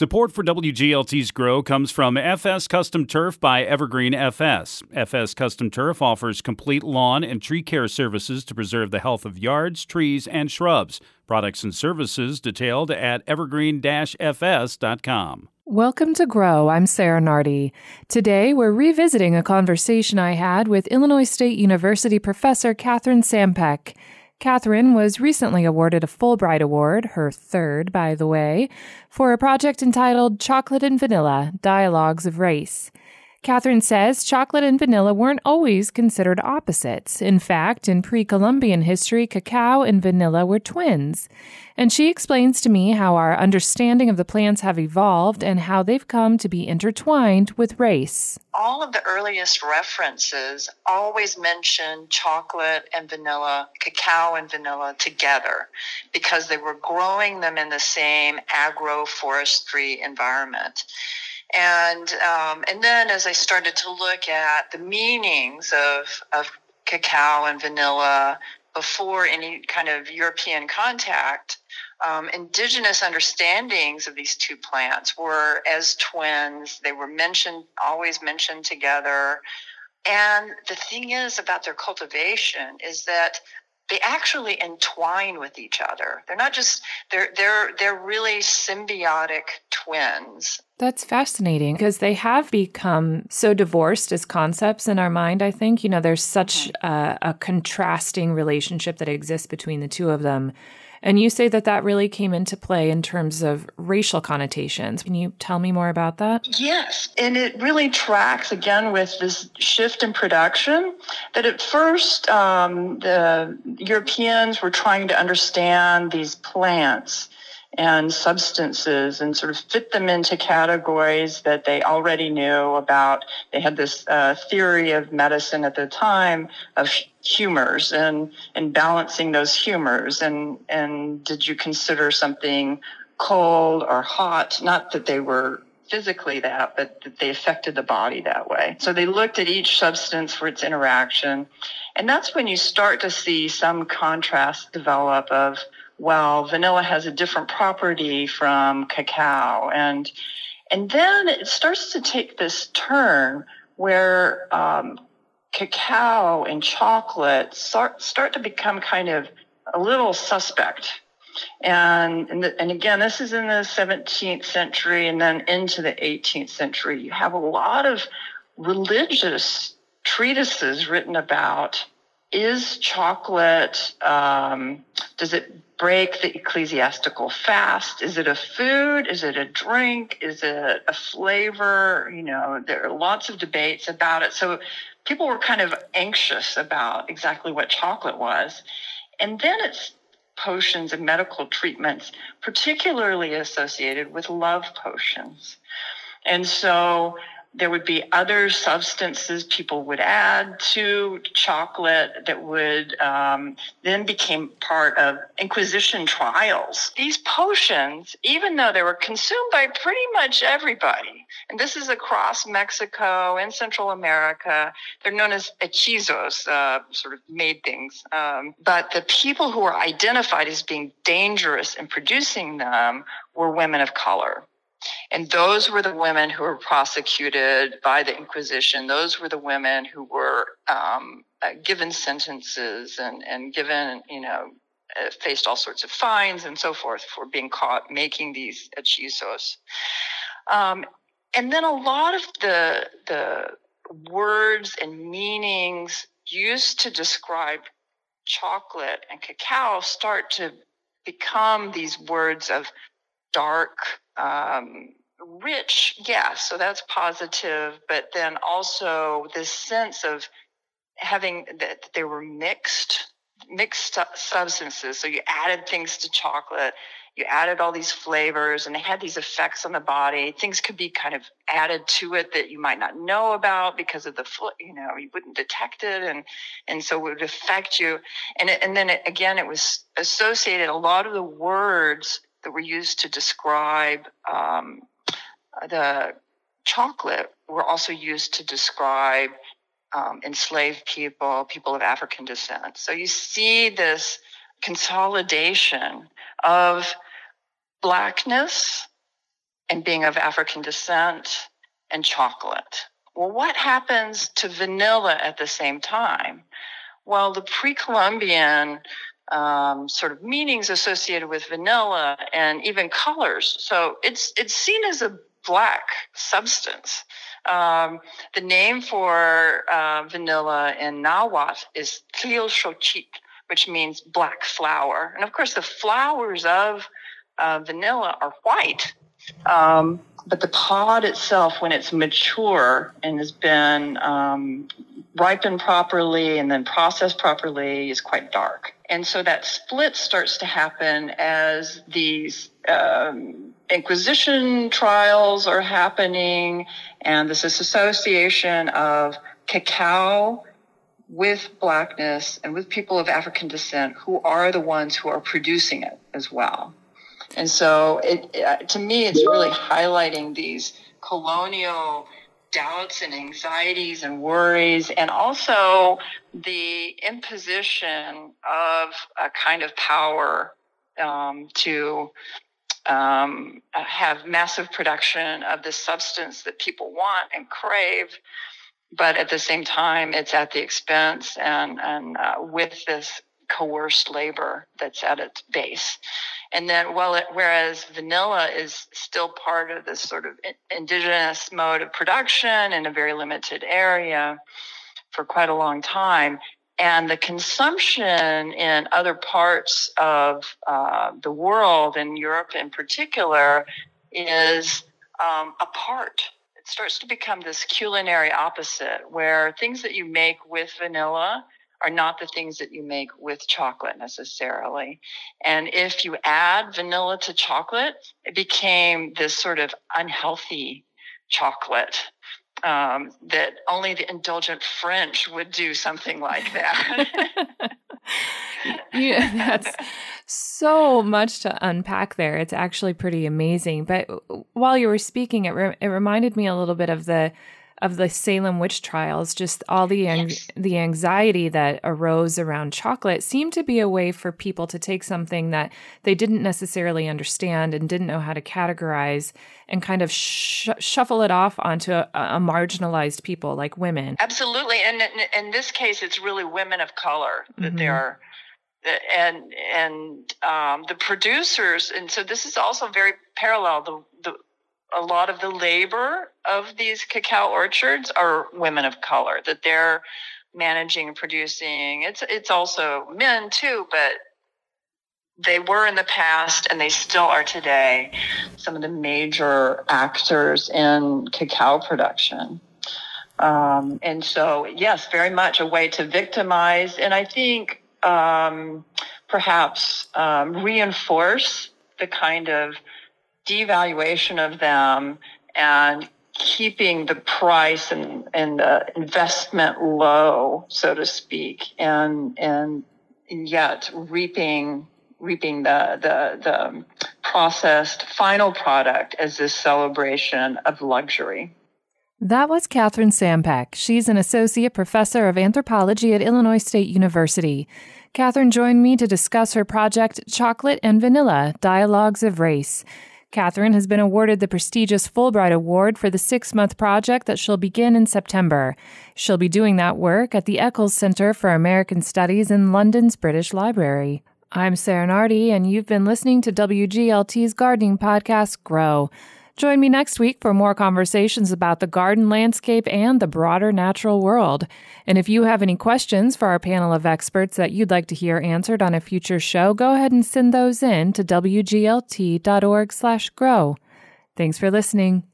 Support for WGLT's Grow comes from FS Custom Turf by Evergreen FS. FS Custom Turf offers complete lawn and tree care services to preserve the health of yards, trees, and shrubs. Products and services detailed at evergreen-fs.com. Welcome to Grow. I'm Sarah Nardi. Today, we're revisiting a conversation I had with Illinois State University professor Kathryn Sampeck. Kathryn was recently awarded a Fulbright Award, her third, by the way, for a project entitled Chocolate and Vanilla Dialogues of Race. Kathryn says chocolate and vanilla weren't always considered opposites. In fact, in pre Columbian history, cacao and vanilla were twins. And she explains to me how our understanding of the plants have evolved and how they've come to be intertwined with race. All of the earliest references always mention chocolate and vanilla, cacao and vanilla together because they were growing them in the same agroforestry environment. And um, and then as I started to look at the meanings of of cacao and vanilla before any kind of European contact, um, indigenous understandings of these two plants were as twins. They were mentioned, always mentioned together. And the thing is about their cultivation is that they actually entwine with each other. They're not just they're they're they're really symbiotic twins. That's fascinating because they have become so divorced as concepts in our mind. I think you know there's such mm-hmm. a, a contrasting relationship that exists between the two of them and you say that that really came into play in terms of racial connotations. Can you tell me more about that? Yes. And it really tracks again with this shift in production that at first um, the Europeans were trying to understand these plants and substances and sort of fit them into categories that they already knew about. They had this uh, theory of medicine at the time of humors and, and balancing those humors. And, and did you consider something cold or hot? Not that they were physically that, but that they affected the body that way. So they looked at each substance for its interaction. And that's when you start to see some contrast develop of well, vanilla has a different property from cacao. And, and then it starts to take this turn where um, cacao and chocolate start, start to become kind of a little suspect. And, and, the, and, again, this is in the 17th century and then into the 18th century. You have a lot of religious treatises written about is chocolate, um, does it break the ecclesiastical fast? Is it a food? Is it a drink? Is it a flavor? You know, there are lots of debates about it. So people were kind of anxious about exactly what chocolate was. And then it's potions and medical treatments, particularly associated with love potions. And so there would be other substances people would add to chocolate that would um, then became part of Inquisition trials. These potions, even though they were consumed by pretty much everybody, and this is across Mexico and Central America, they're known as hechizos, uh, sort of made things. Um, but the people who were identified as being dangerous in producing them were women of color. And those were the women who were prosecuted by the Inquisition. Those were the women who were um, uh, given sentences and, and given, you know, uh, faced all sorts of fines and so forth for being caught making these hechizos. Um, and then a lot of the, the words and meanings used to describe chocolate and cacao start to become these words of dark, um, rich, yes, so that's positive, but then also this sense of having that they were mixed, mixed substances. So you added things to chocolate, you added all these flavors, and they had these effects on the body. Things could be kind of added to it that you might not know about because of the, you know, you wouldn't detect it, and and so it would affect you. And it, and then it, again, it was associated. A lot of the words that were used to describe um, the chocolate were also used to describe um, enslaved people, people of African descent. So you see this consolidation of blackness and being of African descent and chocolate. Well, what happens to vanilla at the same time? Well, the pre Columbian um, sort of meanings associated with vanilla and even colors. So it's it's seen as a black substance. Um, the name for uh, vanilla in Nahuatl is Tlilxochitl, which means black flower. And of course, the flowers of uh, vanilla are white. Um, but the pod itself, when it's mature and has been ripened properly and then processed properly, is quite dark. And so that split starts to happen as these um, Inquisition trials are happening, and this association of cacao with blackness and with people of African descent who are the ones who are producing it as well. And so, it, to me, it's really highlighting these colonial doubts and anxieties and worries, and also the imposition of a kind of power um, to um, have massive production of this substance that people want and crave. But at the same time, it's at the expense and, and uh, with this coerced labor that's at its base. And then, well, it, whereas vanilla is still part of this sort of indigenous mode of production in a very limited area for quite a long time, and the consumption in other parts of uh, the world, in Europe in particular, is um, apart. It starts to become this culinary opposite, where things that you make with vanilla are not the things that you make with chocolate necessarily. And if you add vanilla to chocolate, it became this sort of unhealthy chocolate um, that only the indulgent French would do something like that. yeah, that's so much to unpack there. It's actually pretty amazing. But while you were speaking, it re- it reminded me a little bit of the of the Salem witch trials, just all the yes. the anxiety that arose around chocolate seemed to be a way for people to take something that they didn't necessarily understand and didn't know how to categorize and kind of sh- shuffle it off onto a, a, marginalized people like women. Absolutely, and in this case, it's really women of color that mm-hmm. they are and and um, the producers and so this is also very parallel the the a lot of the labor of these cacao orchards are women of color that they're managing and producing. It's it's also men too, but they were in the past and they still are today some of the major actors in cacao production. Um, and so, yes, very much a way to victimize and I think um, perhaps um, reinforce the kind of devaluation of them and keeping the price and, and the investment low, so to speak, and and yet reaping reaping the the the processed final product as this celebration of luxury. That was Kathryn Sampeck. She's an associate professor of anthropology at Illinois State University. Kathryn joined me to discuss her project Chocolate and Vanilla Dialogues of Race. Kathryn has been awarded the prestigious Fulbright Award for the six month project that she'll begin in September. She'll be doing that work at the Eccles Center for American Studies in London's British Library. I'm Sarah Nardi, and you've been listening to WGLT's gardening podcast, Grow. Join me next week for more conversations about the garden landscape and the broader natural world. And if you have any questions for our panel of experts that you'd like to hear answered on a future show, go ahead and send those in to wglt.org/grow. Thanks for listening.